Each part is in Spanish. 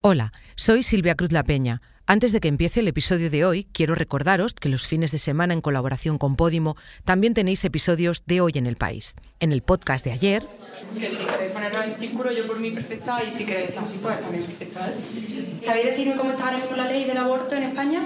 Hola, soy Silvia Cruz La Peña. Antes de que empiece el episodio de hoy, quiero recordaros que los fines de semana en colaboración con Podimo también tenéis episodios de Hoy en el País. En el podcast de ayer... Que si queréis ponerlo en círculo, yo por mí perfecta, y si queréis estar así, pues también perfecta. ¿Sabéis decirme cómo está ahora mismo la ley del aborto en España?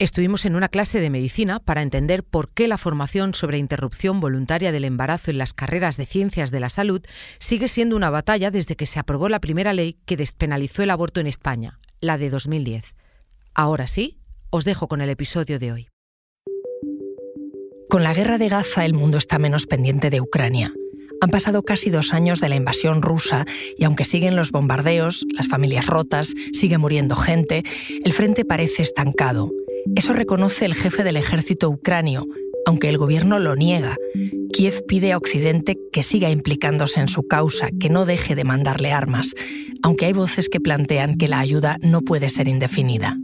Estuvimos en una clase de medicina para entender por qué la formación sobre interrupción voluntaria del embarazo en las carreras de ciencias de la salud sigue siendo una batalla desde que se aprobó la primera ley que despenalizó el aborto en España, la de 2010. Ahora sí, os dejo con el episodio de hoy. Con la guerra de Gaza el mundo está menos pendiente de Ucrania. Han pasado casi dos años de la invasión rusa y aunque siguen los bombardeos, las familias rotas, sigue muriendo gente, el frente parece estancado eso reconoce el jefe del ejército ucranio, aunque el gobierno lo niega. Kiev pide a Occidente que siga implicándose en su causa, que no deje de mandarle armas, aunque hay voces que plantean que la ayuda no puede ser indefinida.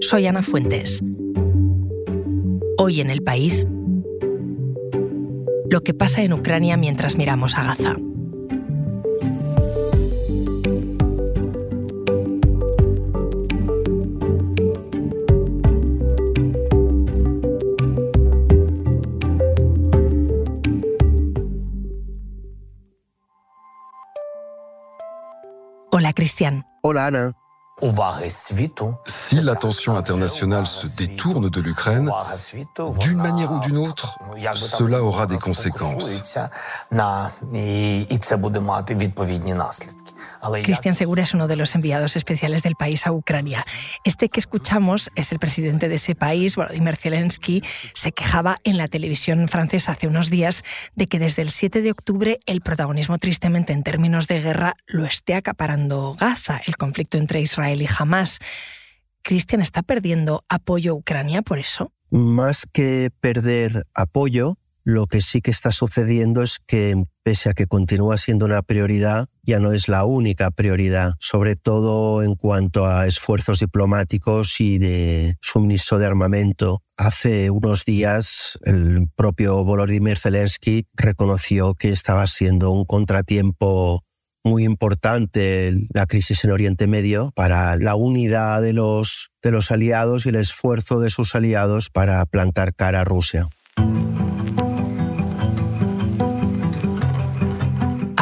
Soy Ana Fuentes. Hoy en el país, lo que pasa en Ucrania mientras miramos a Gaza. Cristian. Hola, Ana. Si l'attention internationale se détourne de l'Ukraine, d'une manière ou d'une autre, cela aura des conséquences. Cristian Segura es uno de los enviados especiales del país a Ucrania. Este que escuchamos es el presidente de ese país, Volodymyr Zelensky, se quejaba en la televisión francesa hace unos días de que desde el 7 de octubre el protagonismo tristemente en términos de guerra lo esté acaparando Gaza, el conflicto entre Israel y Hamas. Cristian está perdiendo apoyo a Ucrania por eso. Más que perder apoyo, lo que sí que está sucediendo es que, pese a que continúa siendo una prioridad, ya no es la única prioridad, sobre todo en cuanto a esfuerzos diplomáticos y de suministro de armamento. Hace unos días el propio Volodymyr Zelensky reconoció que estaba siendo un contratiempo muy importante la crisis en Oriente Medio para la unidad de los, de los aliados y el esfuerzo de sus aliados para plantar cara a Rusia.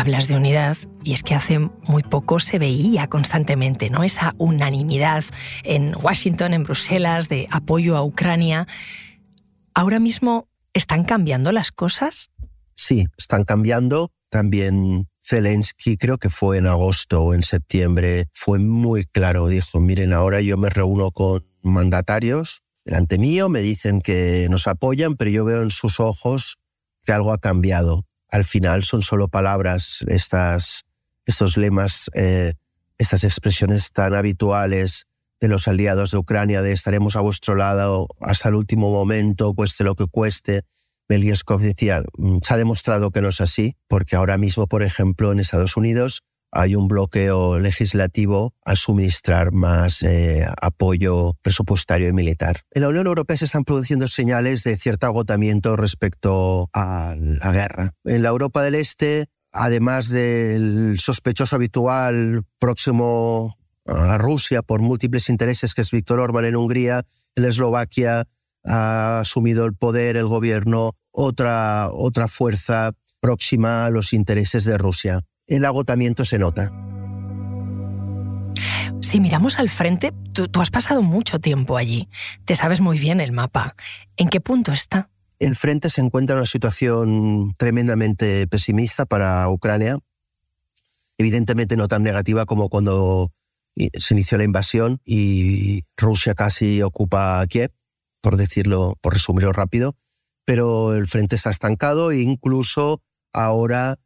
Hablas de unidad y es que hace muy poco se veía constantemente ¿no? esa unanimidad en Washington, en Bruselas, de apoyo a Ucrania. ¿Ahora mismo están cambiando las cosas? Sí, están cambiando. También Zelensky, creo que fue en agosto o en septiembre, fue muy claro. Dijo, miren, ahora yo me reúno con mandatarios delante mío, me dicen que nos apoyan, pero yo veo en sus ojos que algo ha cambiado al final son solo palabras, estas, estos lemas, eh, estas expresiones tan habituales de los aliados de Ucrania de estaremos a vuestro lado hasta el último momento, cueste lo que cueste. Belieskov decía, mm, se ha demostrado que no es así, porque ahora mismo, por ejemplo, en Estados Unidos hay un bloqueo legislativo a suministrar más eh, apoyo presupuestario y militar. En la Unión Europea se están produciendo señales de cierto agotamiento respecto a la guerra. En la Europa del Este, además del sospechoso habitual próximo a Rusia por múltiples intereses, que es Víctor Orbán en Hungría, en Eslovaquia ha asumido el poder, el gobierno, otra, otra fuerza próxima a los intereses de Rusia el agotamiento se nota. Si miramos al frente, tú, has pasado mucho tiempo allí. Te sabes muy bien el mapa. ¿En qué punto está? El frente se encuentra en una situación tremendamente pesimista para Ucrania. Evidentemente no tan negativa como cuando se inició la invasión y Rusia casi ocupa Kiev, por decirlo, por resumirlo rápido. Pero el frente está estancado e incluso ahora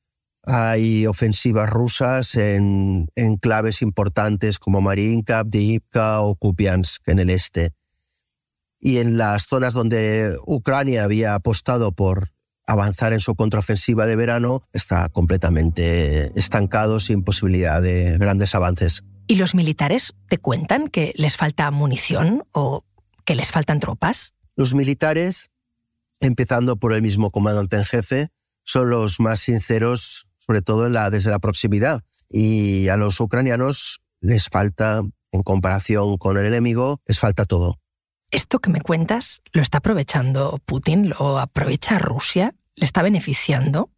hay ofensivas rusas en, claves importantes como Mariinka, Avdiivka o Kupiansk en el este. Y en las zonas donde Ucrania había apostado por avanzar en su contraofensiva de verano, está completamente estancado sin posibilidad de grandes avances. ¿Y los militares te cuentan que les falta munición o que les faltan tropas? Los militares, empezando por el mismo comandante en jefe, son los más sinceros sobre todo en la, desde la proximidad. y a los ucranianos les falta, en comparación con el enemigo, les falta todo. ¿Esto que me cuentas lo está aprovechando Putin? ¿Lo aprovecha Rusia? ¿Le está beneficiando?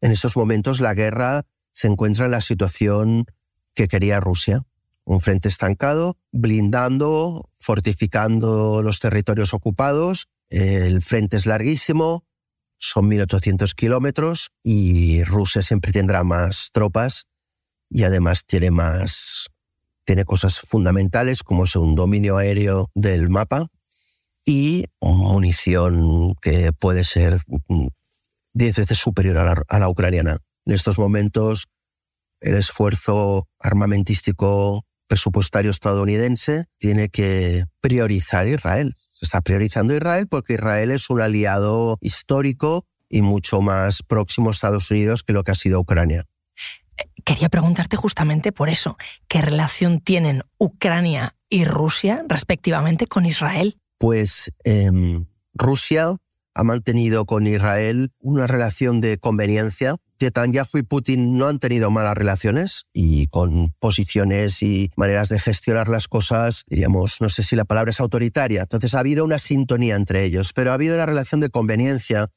En estos momentos la guerra se encuentra en la situación que quería Rusia. Un frente estancado, blindando, fortificando los territorios ocupados. El frente es larguísimo, son 1.800 kilómetros y Rusia siempre tendrá más tropas y además tiene más tiene cosas fundamentales como es un dominio aéreo del mapa y munición que puede ser 10 veces superior a la, ucraniana. En estos momentos, el esfuerzo armamentístico presupuestario estadounidense tiene que priorizar Israel. Se está priorizando Israel porque Israel es un aliado histórico y mucho más próximo a Estados Unidos que lo que ha sido Ucrania. Quería preguntarte justamente por eso, ¿qué relación tienen Ucrania y Rusia respectivamente con Israel? Pues em, Rusia ha mantenido con Israel una relación de conveniencia. Netanyahu y Putin no han tenido malas relaciones y con posiciones y maneras de gestionar las cosas, diríamos, no sé si la palabra es autoritaria. Entonces ha habido una sintonía entre ellos, pero ha habido una relación de conveniencia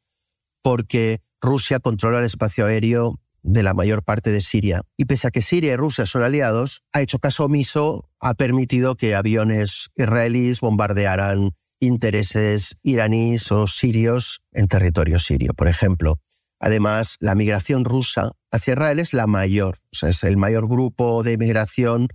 porque Rusia controla el espacio aéreo de la mayor parte de Siria. Y pese a que Siria y Rusia son aliados, ha hecho caso omiso, ha permitido que aviones israelíes bombardearan intereses iraníes o sirios en territorio sirio, por ejemplo. Además, la migración rusa hacia Israel es la mayor, o sea, es el mayor grupo de migración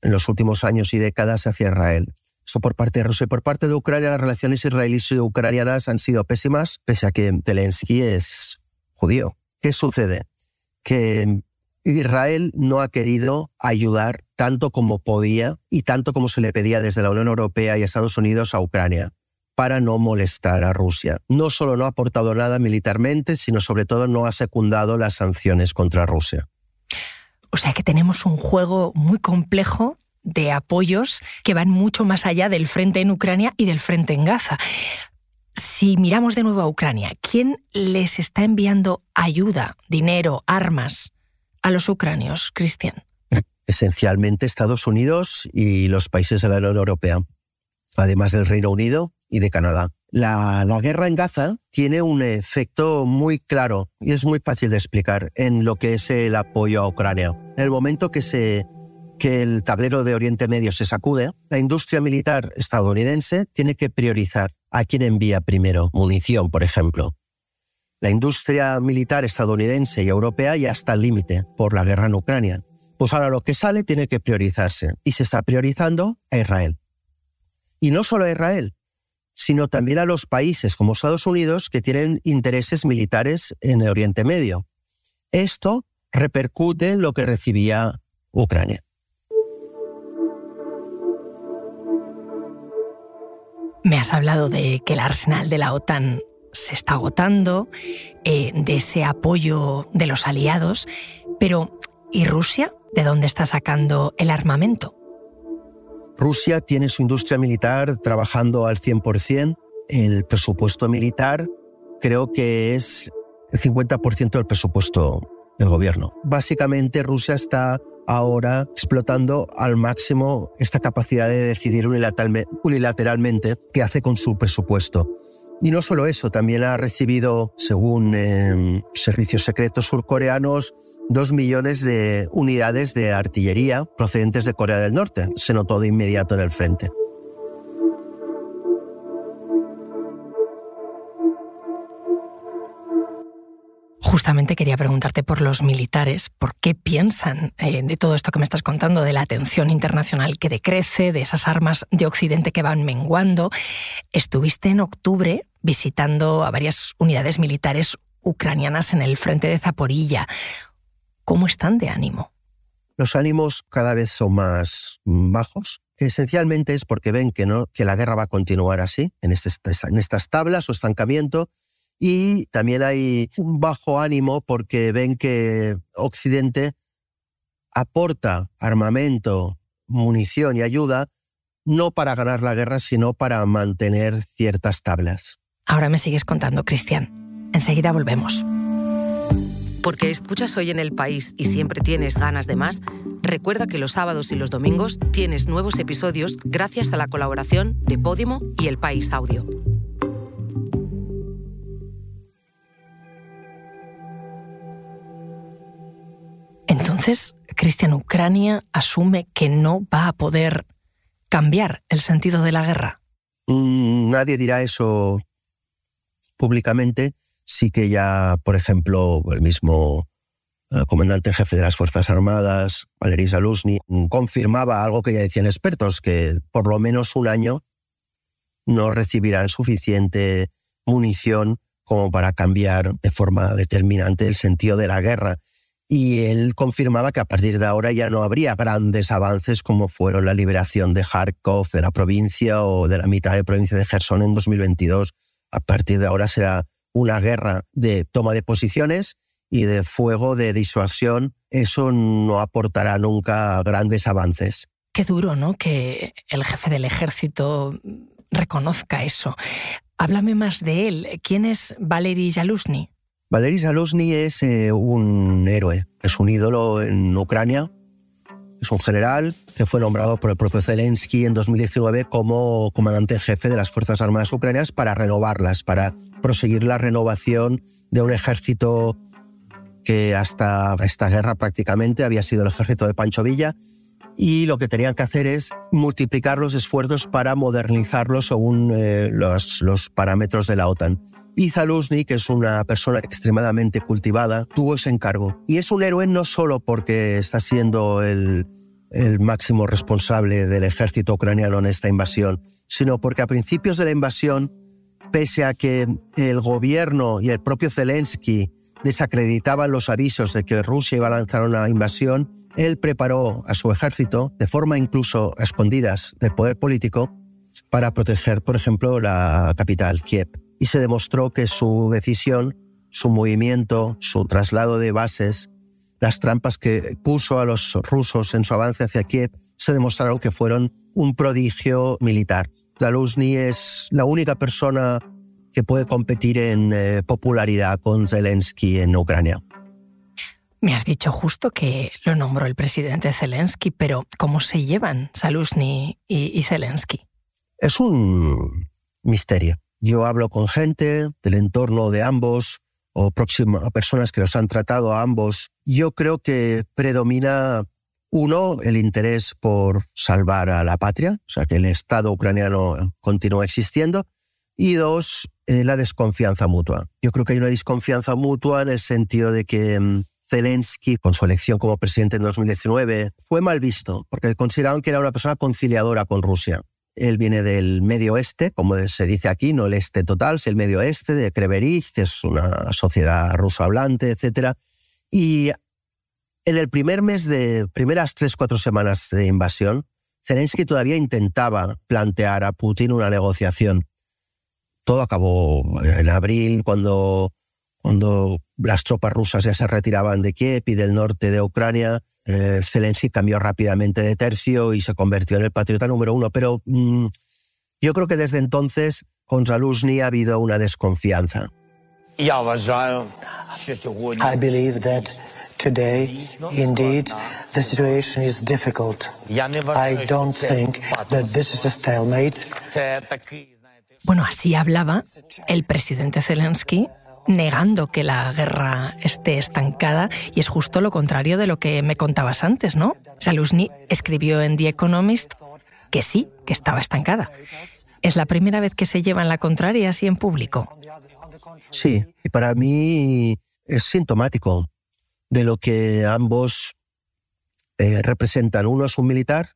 en los últimos años y décadas hacia Israel. Eso por parte de Rusia y por parte de Ucrania, las relaciones israelíes y ucranianas han sido pésimas, pese a que Zelensky es judío. ¿Qué sucede? Que Israel no ha querido ayudar tanto como podía y tanto como se le pedía desde la Unión Europea y Estados Unidos a Ucrania para no molestar a Rusia. No solo no ha aportado nada militarmente, sino sobre todo no ha secundado las sanciones contra Rusia. O sea que tenemos un juego muy complejo de apoyos que van mucho más allá del frente en Ucrania y del frente en Gaza. Si miramos de nuevo a Ucrania, ¿quién les está enviando ayuda, dinero, armas a los ucranios, Cristian? Esencialmente Estados Unidos y los países de la Unión Europea, además del Reino Unido y de Canadá. La, guerra en Gaza tiene un efecto muy claro y es muy fácil de explicar en lo que es el apoyo a Ucrania. En el momento que se que el tablero de Oriente Medio se sacude, la industria militar estadounidense tiene que priorizar a quién envía primero munición, por ejemplo. La industria militar estadounidense y europea ya está al límite por la guerra en Ucrania. Pues ahora lo que sale tiene que priorizarse y se está priorizando a Israel. Y no solo a Israel, sino también a los países como Estados Unidos que tienen intereses militares en el Oriente Medio. Esto repercute en lo que recibía Ucrania. Me has hablado de que el arsenal de la OTAN se está agotando, eh, de ese apoyo de los aliados, pero ¿y Rusia? ¿De dónde está sacando el armamento? Rusia tiene su industria militar trabajando al 100%. El presupuesto militar creo que es el 50% del presupuesto del gobierno. Básicamente Rusia está ahora explotando al máximo esta capacidad de decidir unilateralmente qué hace con su presupuesto. Y no solo eso, también ha recibido, según em, servicios secretos surcoreanos, dos millones de unidades de artillería procedentes de Corea del Norte. Se notó de inmediato en el frente. Justamente quería preguntarte por los militares, ¿por qué piensan eh, de todo esto que me estás contando, de la atención internacional que decrece, de esas armas de Occidente que van menguando? Estuviste en octubre visitando a varias unidades militares ucranianas en el frente de Zaporilla. ¿Cómo están de ánimo? Los ánimos cada vez son más bajos, esencialmente es porque ven que, no, que la guerra va a continuar así, en, este, en estas tablas o estancamiento, y también hay un bajo ánimo porque ven que Occidente aporta armamento, munición y ayuda no para ganar la guerra, sino para mantener ciertas tablas. Ahora me sigues contando, Cristian. Enseguida volvemos. Porque escuchas hoy en el país y siempre tienes ganas de más, recuerda que los sábados y los domingos tienes nuevos episodios gracias a la colaboración de Podimo y El País Audio. Entonces, Cristian, Ucrania asume que no va a poder cambiar el sentido de la guerra. Mm, nadie dirá eso públicamente, sí que ya, por ejemplo, el mismo eh, comandante jefe de las Fuerzas Armadas, Valery Zaluzny, confirmaba algo que ya decían expertos, que por lo menos un año no recibirán suficiente munición como para cambiar de forma determinante el sentido de la guerra. Y él confirmaba que a partir de ahora ya no habría grandes avances como fueron la liberación de Kharkov, de la provincia o de la mitad de provincia de Gerson en 2022. A partir de ahora será una guerra de toma de posiciones y de fuego de disuasión, eso no aportará nunca grandes avances. Qué duro, ¿no? Que el jefe del ejército reconozca eso. Háblame más de él. ¿Quién es Valery Zaluzny? Valery Zaluzny es eh, un héroe, es un ídolo en Ucrania. Es un general que fue nombrado por el propio Zelensky en 2019 como comandante en jefe de las Fuerzas Armadas Ucranianas para renovarlas, para proseguir la renovación de un ejército que hasta esta guerra prácticamente había sido el ejército de Pancho Villa y lo que tenían que hacer es multiplicar los esfuerzos para modernizarlo según eh, los, los, parámetros de la OTAN. Y Zaluzny, que es una persona extremadamente cultivada, tuvo ese encargo. Y es un héroe no solo porque está siendo el, el máximo responsable del ejército ucraniano en esta invasión, sino porque a principios de la invasión, pese a que el gobierno y el propio Zelensky desacreditaban los avisos de que Rusia iba a lanzar una invasión, él preparó a su ejército, de forma incluso a escondidas del poder político, para proteger, por ejemplo, la capital, Kiev. Y se demostró que su decisión, su movimiento, su traslado de bases, las trampas que puso a los rusos en su avance hacia Kiev, se demostraron que fueron un prodigio militar. Zaluzny es la única persona que puede competir en eh, popularidad con Zelensky en Ucrania. Me has dicho justo que lo nombró el presidente Zelensky, pero ¿cómo se llevan Zaluzny y, Zelensky? Es un misterio. Yo hablo con gente del entorno de ambos o personas que los han tratado a ambos. Yo creo que predomina uno, el interés por salvar a la patria, o sea, que el Estado ucraniano continúe existiendo, y dos, eh, la desconfianza mutua. Yo creo que hay una desconfianza mutua en el sentido de que mm, Zelensky, con su elección como presidente en 2019, fue mal visto, porque consideraban que era una persona conciliadora con Rusia. Él viene del medio oeste, como se dice aquí, no el este total, es el medio oeste de Kreverich, que es una sociedad ruso hablante, etc. Y en el primer mes de, primeras tres, cuatro semanas de invasión, Zelensky todavía intentaba plantear a Putin una negociación todo acabó en abril, cuando, cuando las tropas rusas ya se retiraban de Kiev y del norte de Ucrania. Eh, Zelensky cambió rápidamente de tercio y se convirtió en el patriota número uno. Pero mm, yo creo que desde entonces con Zaluzny ha habido una desconfianza. I believe that today, indeed, the situation is difficult. I don't think that this is a stalemate. Bueno, así hablaba el presidente Zelensky negando que la guerra esté estancada y es justo lo contrario de lo que me contabas antes, ¿no? Saluzny escribió en The Economist que sí, que estaba estancada. ¿Es la primera vez que se lleva en la contraria así en público? Sí, y para mí es sintomático de lo que ambos eh, representan. Uno es un militar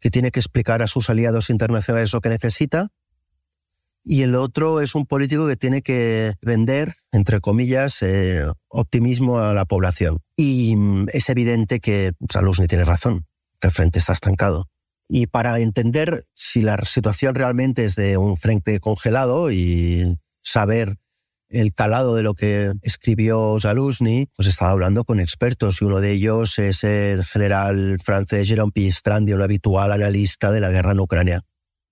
que tiene que explicar a sus aliados internacionales lo que necesita y el otro es un político que tiene que vender, entre comillas, eh, optimismo a la población. Y mm, es evidente que Saluzny tiene razón, que el frente está estancado. Y para entender si la situación realmente es de un frente congelado y saber el calado de lo que escribió Zaluzny, pues estaba hablando con expertos y uno de ellos es el general francés Jérôme Pistrandi, un habitual analista de la guerra en Ucrania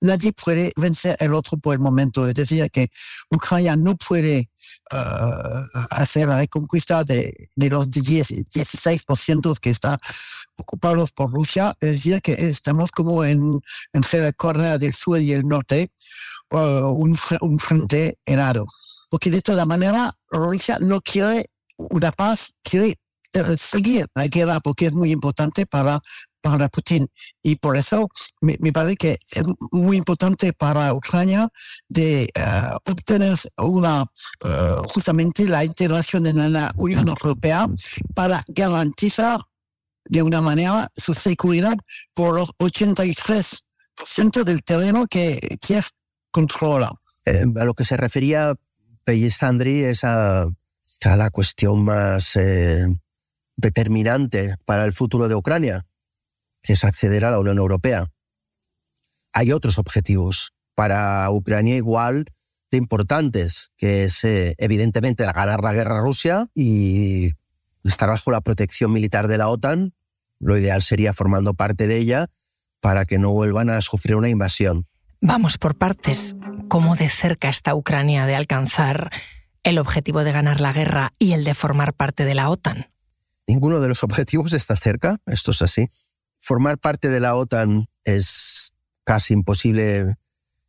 nadie puede vencer al otro por el momento. Es decir, que Ucrania no puede hacer la reconquista de, de los 10, 16% que están ocupados por Rusia. Es decir, que estamos como en, entre la Corea del Sur y el Norte, uh, un, un frente helado. Porque de toda manera, Rusia no quiere una paz, quiere seguir la guerra porque es muy importante para, para Putin. Y por eso me, parece que es muy importante para Ucrania de eh, obtener una, eh, justamente la integración en la Unión Europea para garantizar de una manera su seguridad por los 83% del terreno que Kiev controla. a lo que se refería Pellisandri es a, a la cuestión más determinante para el futuro de Ucrania, que es acceder a la Unión Europea. Hay otros objetivos para Ucrania igual de importantes, que es eh, evidentemente ganar la guerra a Rusia y estar bajo la protección militar de la OTAN. Lo ideal sería formando parte de ella para que no vuelvan a sufrir una invasión. Vamos por partes. ¿Cómo de cerca está Ucrania de alcanzar el objetivo de ganar la guerra y el de formar parte de la OTAN? Ninguno de los objetivos está cerca, esto es así. Formar parte de la OTAN es casi imposible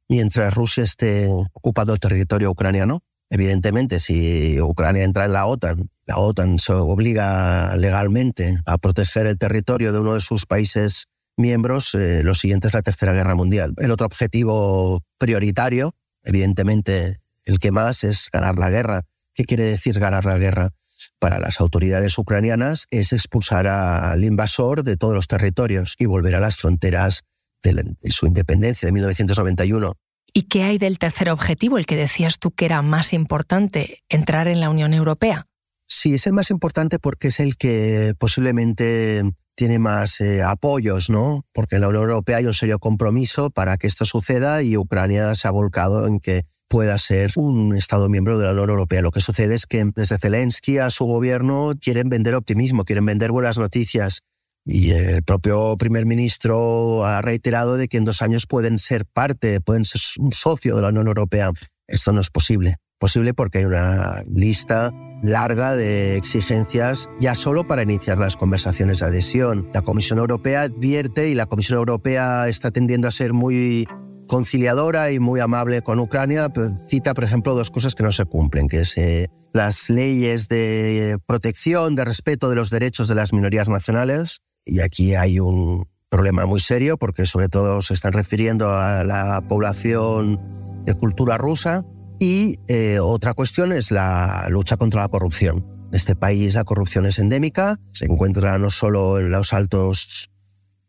mientras Rusia esté ocupando el territorio ucraniano. Evidentemente, si Ucrania entra en la OTAN, la OTAN se obliga legalmente a proteger el territorio de uno de sus países miembros, eh, lo siguiente es la Tercera Guerra Mundial. El otro objetivo prioritario, evidentemente el que más, es ganar la guerra. ¿Qué quiere decir ganar la guerra? Para las autoridades ucranianas es expulsar al invasor de todos los territorios y volver a las fronteras de, su independencia de 1991. ¿Y qué hay del tercer objetivo, el que decías tú que era más importante, entrar en la Unión Europea? Sí, es el más importante porque es el que posiblemente tiene más eh, apoyos, ¿no? Porque en la Unión Europea hay un serio compromiso para que esto suceda y Ucrania se ha volcado en que pueda ser un Estado miembro de la Unión Europea. Lo que sucede es que desde Zelensky a su gobierno quieren vender optimismo, quieren vender buenas noticias. Y el propio primer ministro ha reiterado de que en dos años pueden ser parte, pueden ser un socio de la Unión Europea. Esto no es posible. Posible porque hay una lista larga de exigencias ya solo para iniciar las conversaciones de adhesión. La Comisión Europea advierte y la Comisión Europea está tendiendo a ser muy conciliadora y muy amable con Ucrania, cita, por ejemplo, dos cosas que no se cumplen, que es eh, las leyes de protección, de respeto de los derechos de las minorías nacionales, y aquí hay un problema muy serio porque sobre todo se están refiriendo a la población de cultura rusa, y eh, otra cuestión es la lucha contra la corrupción. En este país la corrupción es endémica, se encuentra no solo en los altos,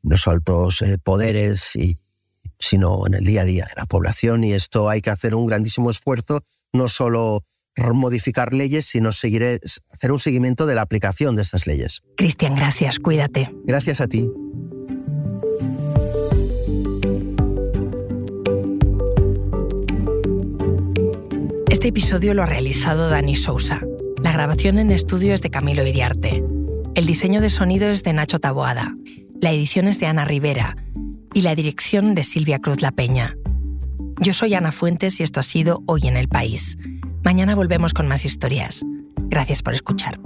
los altos eh, poderes y sino en el día a día de la población y esto hay que hacer un grandísimo esfuerzo, no solo modificar leyes, sino seguir, hacer un seguimiento de la aplicación de estas leyes. Cristian, gracias, cuídate. Gracias a ti. Este episodio lo ha realizado Dani Sousa. La grabación en estudio es de Camilo Iriarte. El diseño de sonido es de Nacho Taboada. La edición es de Ana Rivera y la dirección de Silvia Cruz La Peña. Yo soy Ana Fuentes y esto ha sido Hoy en el País. Mañana volvemos con más historias. Gracias por escuchar.